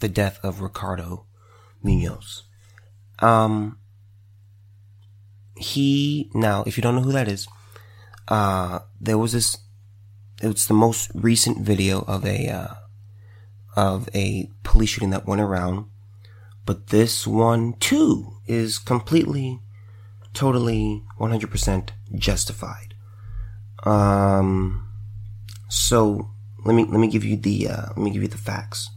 the death of Ricardo Munoz. Um, he now, if you don't know who that is, uh, there was this. It's the most recent video of a uh, of a police shooting that went around, but this one too is completely, totally, one hundred percent justified. Um, so let me let me give you the uh, let me give you the facts.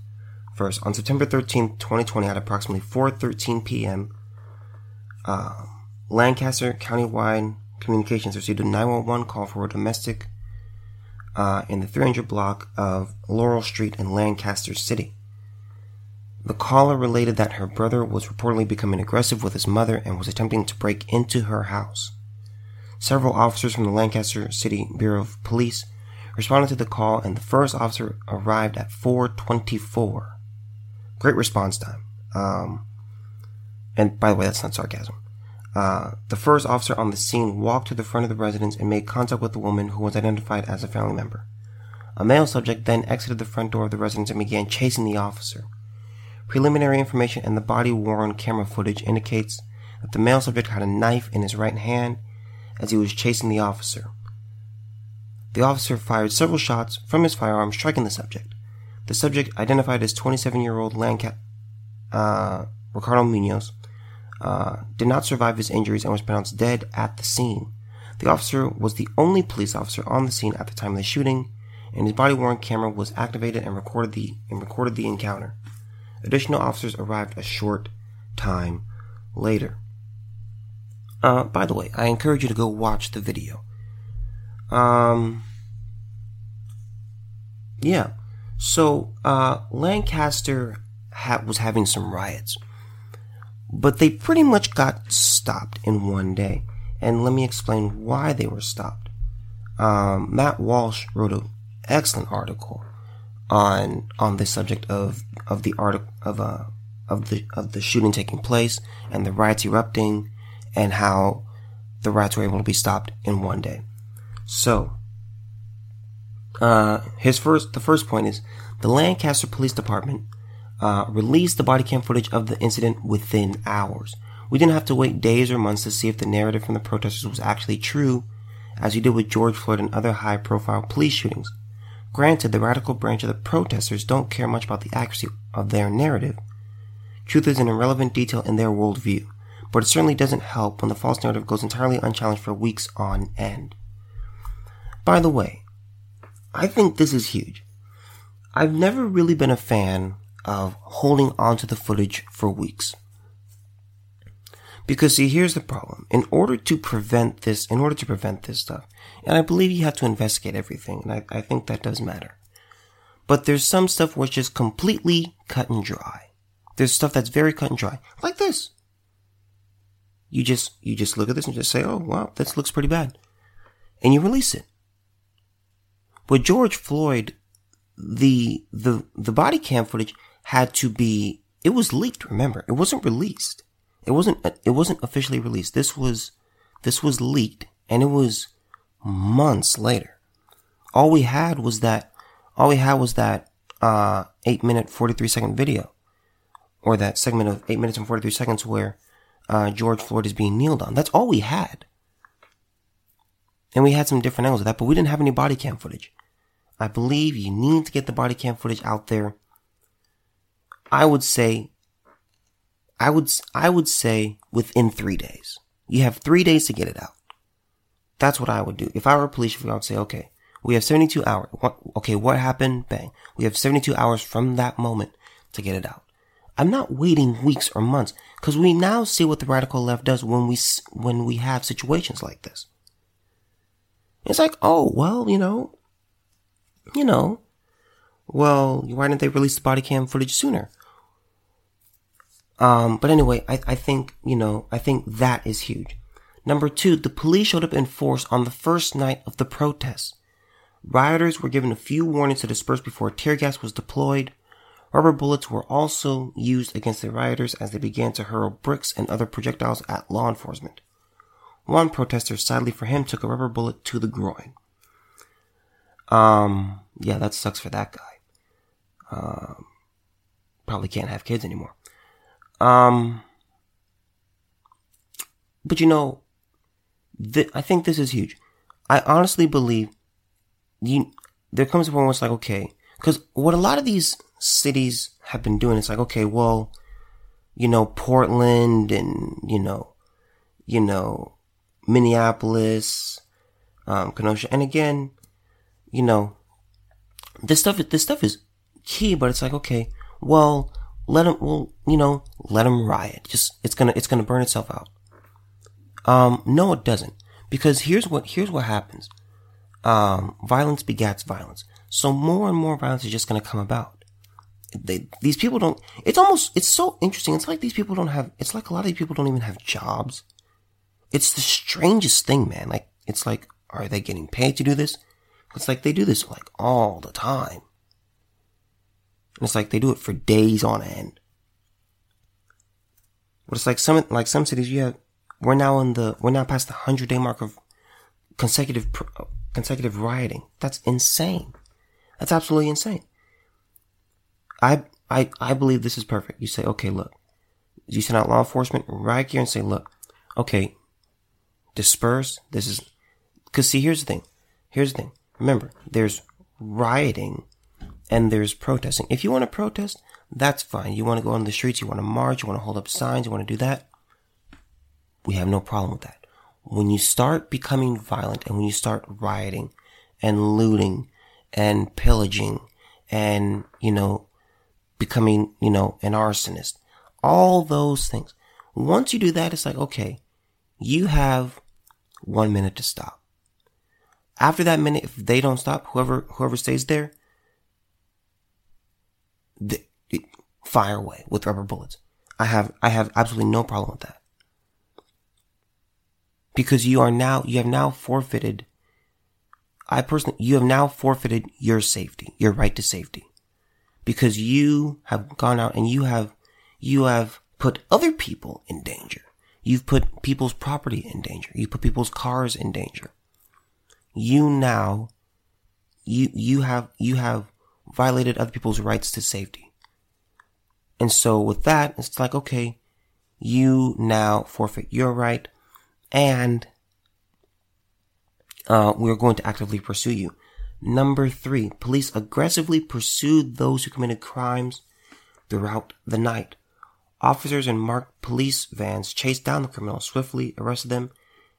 First, on September 13th, 2020, at approximately 4:13 p.m., uh, Lancaster Countywide Communications received a 911 call for a domestic uh, in the 300 block of Laurel Street in Lancaster City. The caller related that her brother was reportedly becoming aggressive with his mother and was attempting to break into her house. Several officers from the Lancaster City Bureau of Police responded to the call and the first officer arrived at 424. Great response time. Um, and by the way, that's not sarcasm. Uh, the first officer on the scene walked to the front of the residence and made contact with the woman who was identified as a family member. A male subject then exited the front door of the residence and began chasing the officer. Preliminary information and the body worn camera footage indicates that the male subject had a knife in his right hand as he was chasing the officer. The officer fired several shots from his firearm, striking the subject. The subject, identified as 27-year-old Lanca- uh, Ricardo Munoz, uh, did not survive his injuries and was pronounced dead at the scene. The officer was the only police officer on the scene at the time of the shooting, and his body-worn camera was activated and recorded the and recorded the encounter. Additional officers arrived a short time later. Uh, by the way, I encourage you to go watch the video. Um, yeah. So uh, Lancaster ha- was having some riots, but they pretty much got stopped in one day. And let me explain why they were stopped. Um, Matt Walsh wrote an excellent article on on the subject of of the article of uh of the of the shooting taking place and the riots erupting and how the riots were able to be stopped in one day. So uh, his first, the first point is the Lancaster Police Department uh, released the body cam footage of the incident within hours. We didn't have to wait days or months to see if the narrative from the protesters was actually true, as we did with George Floyd and other high profile police shootings. Granted, the radical branch of the protesters don't care much about the accuracy of their narrative. Truth is an irrelevant detail in their worldview, but it certainly doesn't help when the false narrative goes entirely unchallenged for weeks on end. By the way, I think this is huge. I've never really been a fan of holding onto the footage for weeks. Because see, here's the problem. In order to prevent this, in order to prevent this stuff, and I believe you have to investigate everything, and I, I think that does matter. But there's some stuff which is completely cut and dry. There's stuff that's very cut and dry, like this. You just, you just look at this and just say, oh, wow, this looks pretty bad. And you release it. With George Floyd, the the the body cam footage had to be it was leaked. Remember, it wasn't released. It wasn't it wasn't officially released. This was this was leaked, and it was months later. All we had was that all we had was that uh, eight minute forty three second video, or that segment of eight minutes and forty three seconds where uh, George Floyd is being kneeled on. That's all we had. And we had some different angles of that, but we didn't have any body cam footage. I believe you need to get the body cam footage out there. I would say, I would, I would say within three days. You have three days to get it out. That's what I would do. If I were a police officer, I would say, okay, we have 72 hours. What, okay, what happened? Bang. We have 72 hours from that moment to get it out. I'm not waiting weeks or months because we now see what the radical left does when we, when we have situations like this. It's like, oh, well, you know, you know, well, why didn't they release the body cam footage sooner? Um, but anyway, I, I think, you know, I think that is huge. Number two, the police showed up in force on the first night of the protests. Rioters were given a few warnings to disperse before tear gas was deployed. Rubber bullets were also used against the rioters as they began to hurl bricks and other projectiles at law enforcement. One protester, sadly for him, took a rubber bullet to the groin. Um, yeah, that sucks for that guy. Um, probably can't have kids anymore. Um, but you know, th- I think this is huge. I honestly believe you. There comes a point where it's like, okay, because what a lot of these cities have been doing, it's like, okay, well, you know, Portland and you know, you know, Minneapolis, um, Kenosha, and again, you know, this stuff, this stuff is key, but it's like, okay, well, let them, well, you know, let them riot. Just, it's gonna, it's gonna burn itself out. Um, no, it doesn't. Because here's what, here's what happens. Um, violence begats violence. So more and more violence is just gonna come about. They, these people don't, it's almost, it's so interesting. It's like these people don't have, it's like a lot of these people don't even have jobs. It's the strangest thing, man. Like, it's like, are they getting paid to do this? It's like they do this like all the time. And it's like they do it for days on end. But it's like some like some cities you have we're now in the we're now past the 100 day mark of consecutive consecutive rioting. That's insane. That's absolutely insane. I I I believe this is perfect. You say, "Okay, look." You send out law enforcement right here and say, "Look, okay, disperse. This is cuz see, here's the thing. Here's the thing. Remember, there's rioting and there's protesting. If you want to protest, that's fine. You want to go on the streets, you want to march, you want to hold up signs, you want to do that. We have no problem with that. When you start becoming violent and when you start rioting and looting and pillaging and, you know, becoming, you know, an arsonist, all those things. Once you do that, it's like, okay, you have one minute to stop. After that minute, if they don't stop, whoever, whoever stays there, the, fire away with rubber bullets. I have, I have absolutely no problem with that. Because you are now, you have now forfeited, I personally, you have now forfeited your safety, your right to safety. Because you have gone out and you have, you have put other people in danger. You've put people's property in danger. You put people's cars in danger. You now, you, you have, you have violated other people's rights to safety. And so with that, it's like, okay, you now forfeit your right and uh, we're going to actively pursue you. Number three, police aggressively pursued those who committed crimes throughout the night. Officers in marked police vans chased down the criminals, swiftly arrested them,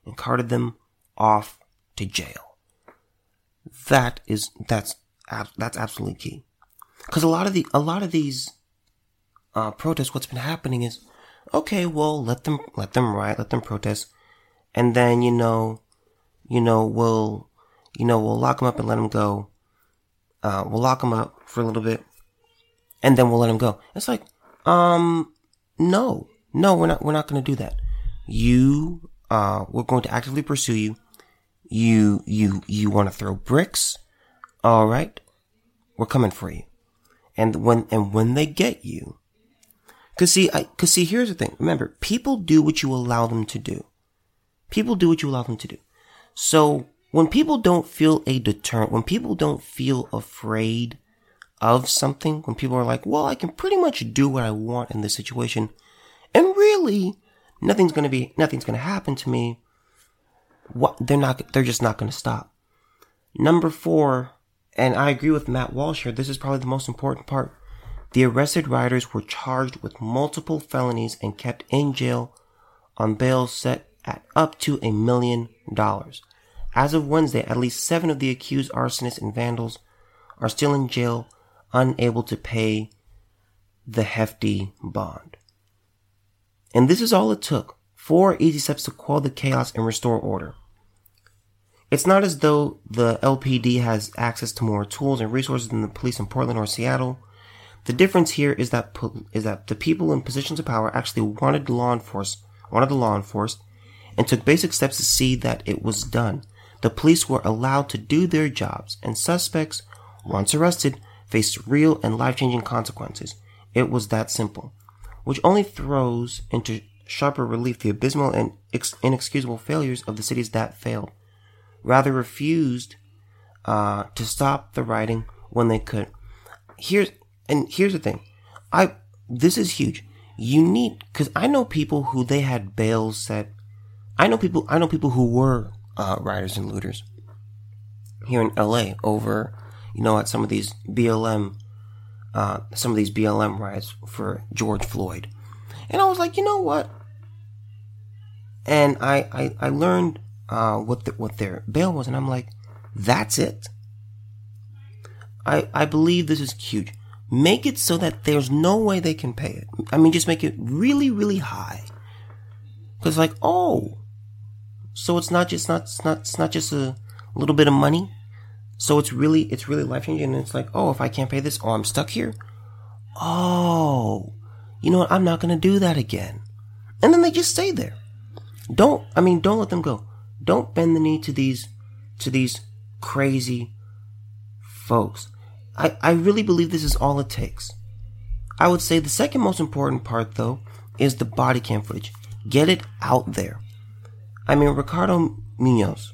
and carted them off to jail. That is that's that's absolutely key. Because a lot of the a lot of these uh, protests, what's been happening is, okay, well, let them let them riot, let them protest, and then you know, you know, we'll you know we'll lock them up and let them go. Uh, we'll lock them up for a little bit, and then we'll let them go. It's like, um, no, no, we're not we're not going to do that. You, uh, we're going to actively pursue you. You you you want to throw bricks? All right. We're coming for you. And when, and when they get you, cause see, I, cause see, here's the thing. Remember, people do what you allow them to do. People do what you allow them to do. So when people don't feel a deterrent, when people don't feel afraid of something, when people are like, well, I can pretty much do what I want in this situation, and really, nothing's gonna be, nothing's gonna happen to me. What, they're not, they're just not gonna stop. Number four, and I agree with Matt Walsh here. This is probably the most important part. The arrested rioters were charged with multiple felonies and kept in jail on bail set at up to a million dollars. As of Wednesday, at least seven of the accused arsonists and vandals are still in jail, unable to pay the hefty bond. And this is all it took. Four easy steps to quell the chaos and restore order. It's not as though the LPD has access to more tools and resources than the police in Portland or Seattle. The difference here is that is that the people in positions of power actually wanted the law enforcement, wanted the law enforced, and took basic steps to see that it was done. The police were allowed to do their jobs, and suspects, once arrested, faced real and life-changing consequences. It was that simple, which only throws into sharper relief the abysmal and inexcusable failures of the cities that failed rather refused uh, to stop the writing when they could. Here's and here's the thing, I this is huge. You need because I know people who they had bails set. I know people. I know people who were uh, rioters and looters here in L.A. over, you know, at some of these BLM, uh, some of these BLM riots for George Floyd, and I was like, you know what? And I I, I learned uh, what the, what their bail was, and I'm like, that's it. I I believe this is huge. Make it so that there's no way they can pay it. I mean, just make it really, really high. Cause like, oh, so it's not just not it's not it's not just a little bit of money. So it's really it's really life changing. And it's like, oh, if I can't pay this, oh, I'm stuck here. Oh, you know what? I'm not gonna do that again. And then they just stay there. Don't I mean, don't let them go. Don't bend the knee to these to these crazy folks. I, I really believe this is all it takes. I would say the second most important part, though, is the body cam footage. Get it out there. I mean, Ricardo Munoz.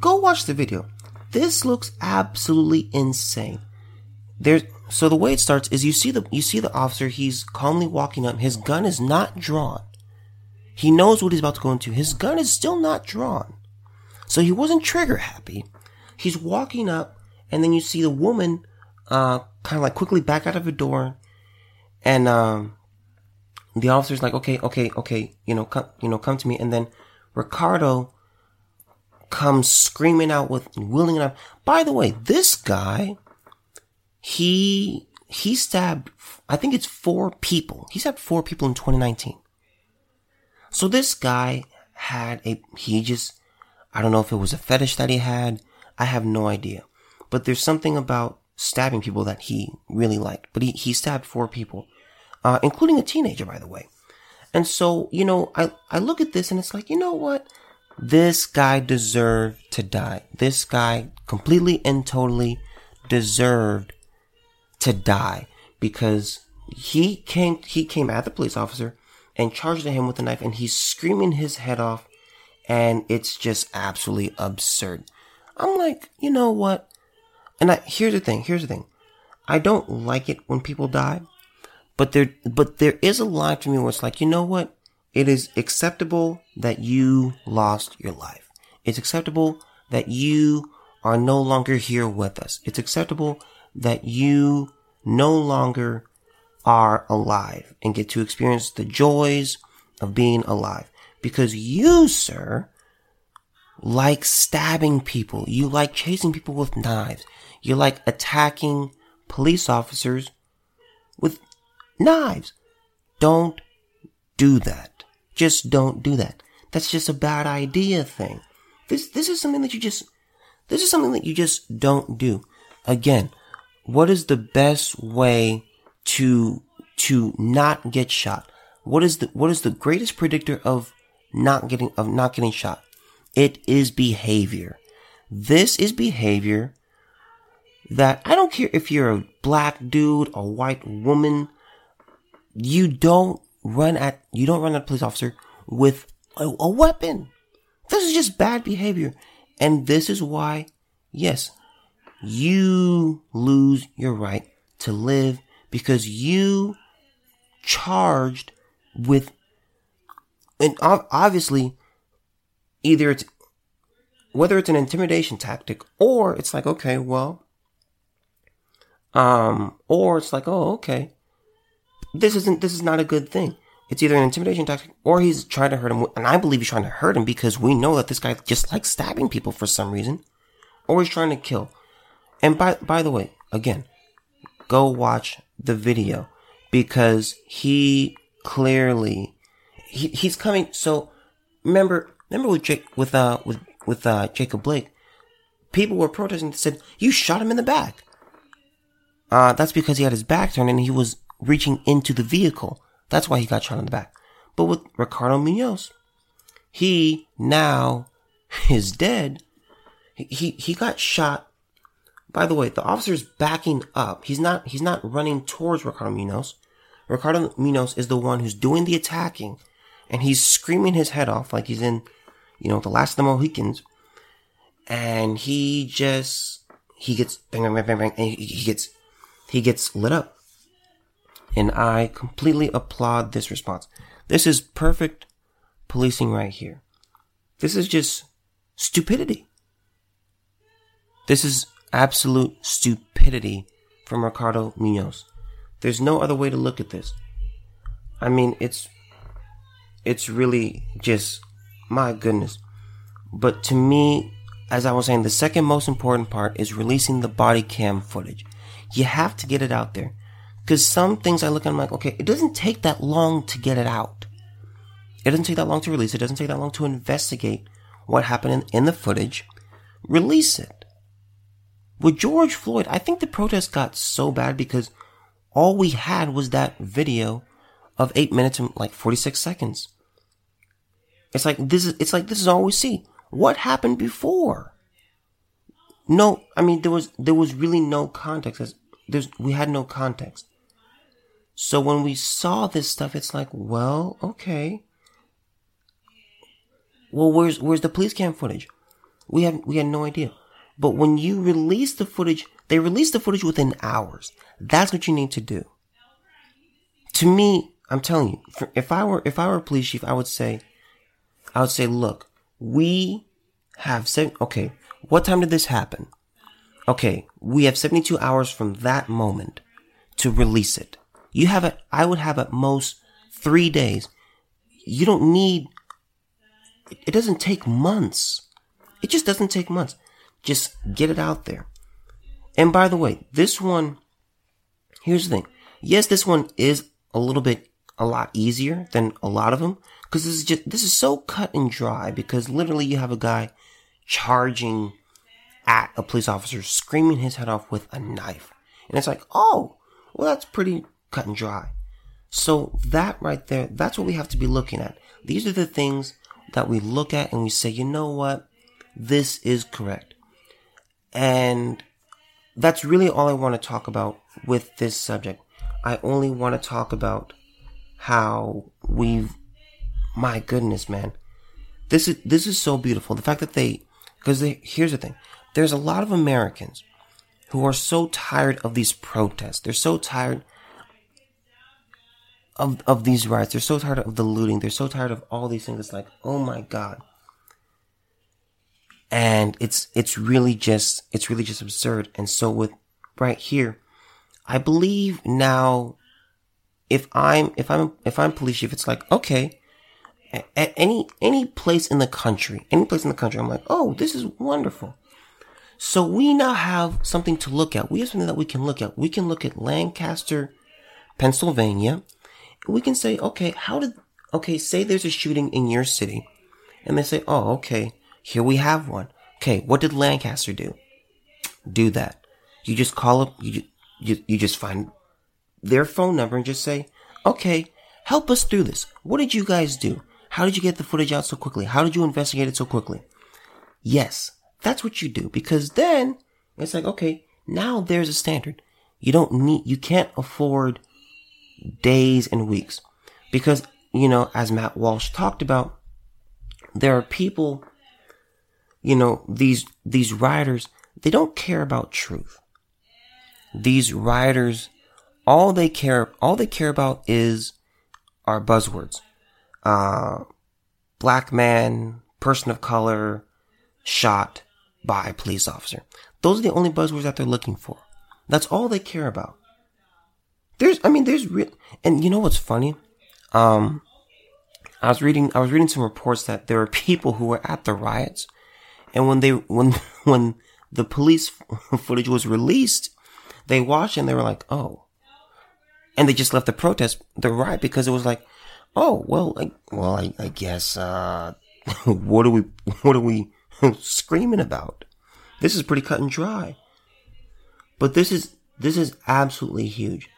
Go watch the video. This looks absolutely insane. There's so the way it starts is you see the you see the officer. He's calmly walking up. His gun is not drawn. He knows what he's about to go into. His gun is still not drawn. So he wasn't trigger happy. He's walking up and then you see the woman uh, kind of like quickly back out of the door, and um, the officer's like, "Okay, okay, okay, you know, come, you know, come to me." And then Ricardo comes screaming out with willing enough. By the way, this guy, he he stabbed, I think it's four people. He stabbed four people in 2019. So this guy had a, he just, I don't know if it was a fetish that he had. I have no idea. But there's something about stabbing people that he really liked. But he, he stabbed four people, uh, including a teenager, by the way. And so, you know, I, I look at this and it's like, you know what? This guy deserved to die. This guy completely and totally deserved to die because he came, he came at the police officer and charged at him with a knife and he's screaming his head off and it's just absolutely absurd. I'm like, you know what? And I, here's the thing. Here's the thing. I don't like it when people die, but there, but there is a line to me where it's like, you know what? It is acceptable that you lost your life. It's acceptable that you are no longer here with us. It's acceptable that you no longer are alive and get to experience the joys of being alive. Because you, sir, like stabbing people. You like chasing people with knives. You like attacking police officers with knives. Don't do that. Just don't do that. That's just a bad idea thing. This, this is something that you just, this is something that you just don't do. Again, what is the best way to, to not get shot? What is the, what is the greatest predictor of not getting, of not getting shot? It is behavior. This is behavior that I don't care if you're a black dude, a white woman, you don't run at, you don't run at a police officer with a, a weapon. This is just bad behavior. And this is why, yes, you lose your right to live because you charged with, and obviously, either it's, whether it's an intimidation tactic or it's like, okay, well, um, or it's like, oh, okay. This isn't, this is not a good thing. It's either an intimidation tactic or he's trying to hurt him. And I believe he's trying to hurt him because we know that this guy just likes stabbing people for some reason. Or he's trying to kill. And by, by the way, again, go watch the video because he clearly, he, he's coming. So remember, remember with Jake, with, uh, with, with, uh, Jacob Blake, people were protesting and said, you shot him in the back. Uh, that's because he had his back turned and he was reaching into the vehicle. That's why he got shot in the back. But with Ricardo Munoz, he now is dead. He, he, he got shot. By the way, the officer's backing up. He's not, he's not running towards Ricardo Munoz. Ricardo Munoz is the one who's doing the attacking and he's screaming his head off like he's in, you know, the last of the Mohicans. And he just, he gets bang, bang, bang, bang, bang, and he, he gets he gets lit up. And I completely applaud this response. This is perfect policing right here. This is just stupidity. This is absolute stupidity from Ricardo Munoz. There's no other way to look at this. I mean, it's it's really just my goodness. But to me, as I was saying, the second most important part is releasing the body cam footage. You have to get it out there. Because some things I look at, I'm like, okay, it doesn't take that long to get it out. It doesn't take that long to release. It doesn't take that long to investigate what happened in, in the footage. Release it. With George Floyd, I think the protest got so bad because all we had was that video of 8 minutes and like 46 seconds. It's like this is it's like this is all we see. What happened before? No, I mean there was there was really no context. There's we had no context. So when we saw this stuff, it's like, well, okay. Well, where's where's the police cam footage? We had we had no idea. But when you release the footage, they release the footage within hours. That's what you need to do. To me, I'm telling you, if I were if I were a police chief, I would say, I would say, look, we have said, okay, what time did this happen? Okay, we have 72 hours from that moment to release it. You have it, I would have at most three days. You don't need, it doesn't take months. It just doesn't take months. Just get it out there. And by the way, this one, here's the thing. Yes, this one is a little bit, a lot easier than a lot of them. Cause this is just, this is so cut and dry because literally you have a guy charging at a police officer, screaming his head off with a knife. And it's like, oh, well, that's pretty cut and dry. So that right there, that's what we have to be looking at. These are the things that we look at and we say, you know what? This is correct. And that's really all I want to talk about with this subject. I only want to talk about how we've, my goodness, man. This is, this is so beautiful. The fact that they, because here's the thing. There's a lot of Americans who are so tired of these protests. They're so tired of, of these riots. They're so tired of the looting. They're so tired of all these things. It's like, oh my God. And it's, it's really just, it's really just absurd. And so with right here, I believe now, if I'm, if I'm, if I'm police chief, it's like, okay, at any, any place in the country, any place in the country, I'm like, oh, this is wonderful. So we now have something to look at. We have something that we can look at. We can look at Lancaster, Pennsylvania, we can say, okay, how did, okay, say there's a shooting in your city. And they say, oh, okay, here we have one. Okay, what did Lancaster do? Do that. You just call up, you, you, you just find their phone number and just say, okay, help us through this. What did you guys do? How did you get the footage out so quickly? How did you investigate it so quickly? Yes, that's what you do because then it's like, okay, now there's a standard. You don't need, you can't afford days and weeks. Because, you know, as Matt Walsh talked about, there are people, you know, these, these rioters, they don't care about truth. These rioters, all they care, all they care about is our buzzwords. Uh, black man, person of color, shot by police officer. Those are the only buzzwords that they're looking for. That's all they care about. There's, I mean, there's real, and you know what's funny? Um, I was reading, I was reading some reports that there were people who were at the riots, and when they, when, when the police footage was released, they watched and they were like, oh, and they just left the protest, the riot, because it was like, oh, well, like, well, I, I guess, uh, what are we, what are we screaming about? This is pretty cut and dry. But this is, this is absolutely huge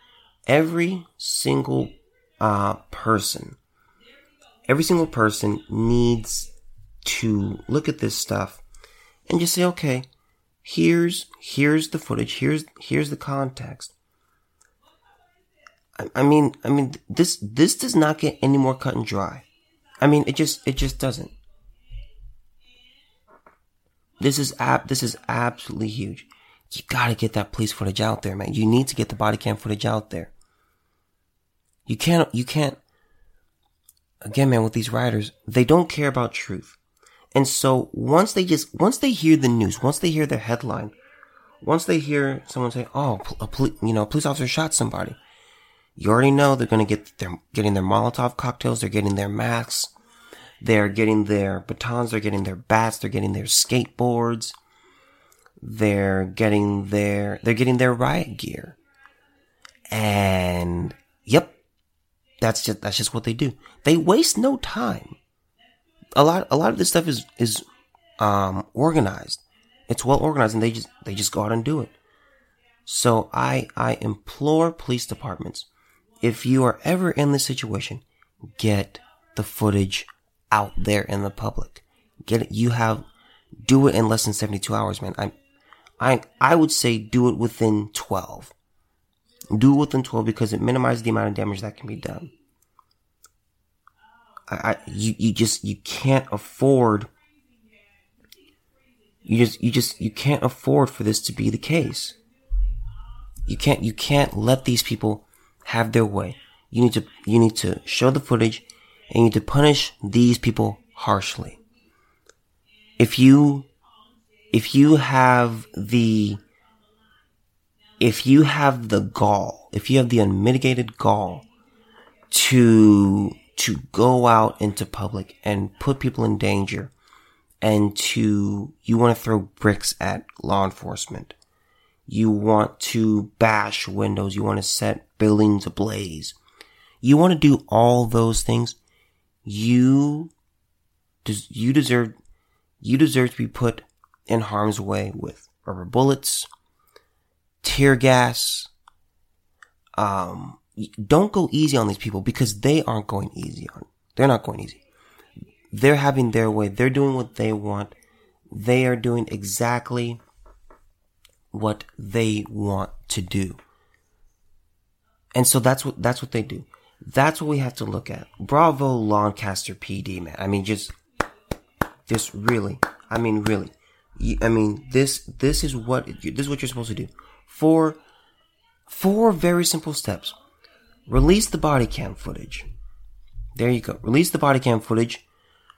every single uh, person, every single person needs to look at this stuff and just say, okay, here's here's the footage, here's here's the context. I, I mean, I mean, this this does not get any more cut and dry. I mean, it just it just doesn't. This is ab- this is absolutely huge. You gotta get that police footage out there, man. You need to get the body cam footage out there. You can't, you can't, again, man, with these writers, they don't care about truth. And so once they just, once they hear the news, once they hear the headline, once they hear someone say, "Oh, a you know, a police officer shot somebody," you already know they're going to get their getting their Molotov cocktails, they're getting their masks, they're getting their batons, they're getting their bats, they're getting their skateboards, they're getting their they're getting their riot gear, and yep, that's just that's just what they do. They waste no time. A lot a lot of this stuff is is um organized it's well organized and they just, they just go out and do it. So I, I implore police departments, if you are ever in this situation, get the footage out there in the public. Get it. You have, do it in less than 72 hours, man. I, I, I would say do it within 12. Do it within 12 because it minimizes the amount of damage that can be done. I, I you, you just, you can't afford you just, you just, you can't afford for this to be the case. You can't, you can't let these people have their way. You need to, you need to show the footage and you need to punish these people harshly. If you, if you have the, if you have the gall, if you have the unmitigated gall to, to go out into public and put people in danger and to, you want to throw bricks at law enforcement. You want to bash windows. You want to set buildings ablaze. You want to do all those things. You, you deserve, you deserve to be put in harm's way with rubber bullets, tear gas. Um, don't go easy on these people because they aren't going easy on. They're not going easy. They're having their way. They're doing what they want. They are doing exactly what they want to do. And so that's what, that's what they do. That's what we have to look at. Bravo Lancaster PD, man. I mean, just, this really, I mean, really. I mean, this, this is what, this is what you're supposed to do. Four, four very simple steps. Release the body cam footage. There you go. Release the body cam footage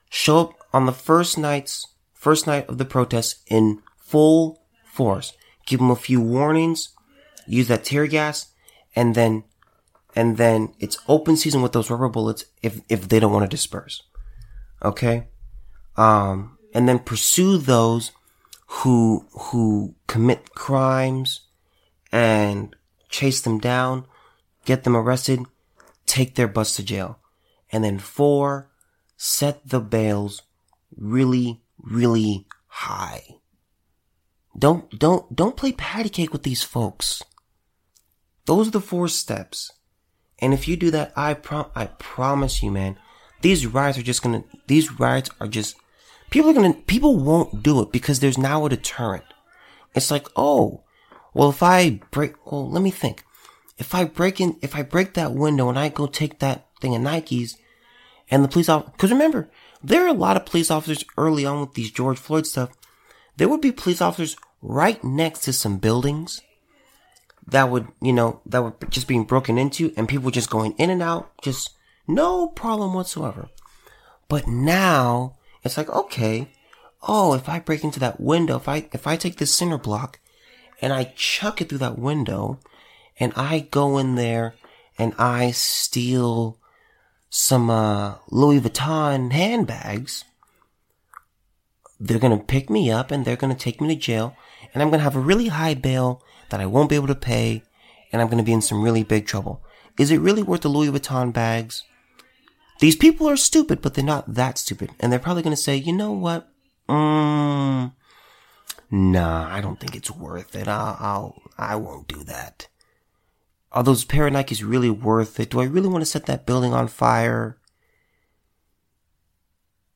show up on the first night's first night of the protest in full force. Give them a few warnings, use that tear gas, and then and then it's open season with those rubber bullets if if they don't want to disperse. Okay? Um and then pursue those who who commit crimes and chase them down, get them arrested, take their butts to jail. And then four, set the bails really, really high. Don't, don't, don't play patty cake with these folks. Those are the four steps. And if you do that, I prom, I promise you, man, these riots are just gonna, these riots are just, people are gonna, people won't do it because there's now a deterrent. It's like, oh, well, if I break, well, let me think. If I break in, if I break that window and I go take that thing of Nikes, and the police officer, because remember, there are a lot of police officers early on with these George Floyd stuff. There would be police officers right next to some buildings that would, you know, that were just being broken into and people just going in and out, just no problem whatsoever. But now it's like, okay, oh, if I break into that window, if I, if I take this center block and I chuck it through that window and I go in there and I steal some uh, Louis Vuitton handbags, they're gonna pick me up and they're gonna take me to jail, and I'm gonna have a really high bail that I won't be able to pay, and I'm gonna be in some really big trouble. Is it really worth the Louis Vuitton bags? These people are stupid, but they're not that stupid, and they're probably gonna say, you know what? Mm, nah, I don't think it's worth it. I'll, I'll I won't do that. Are those pair really worth it? Do I really want to set that building on fire?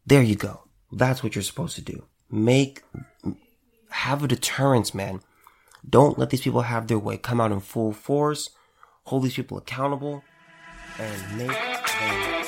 There you go. That's what you're supposed to do. Make, have a deterrence, man. Don't let these people have their way. Come out in full force. Hold these people accountable. And make them.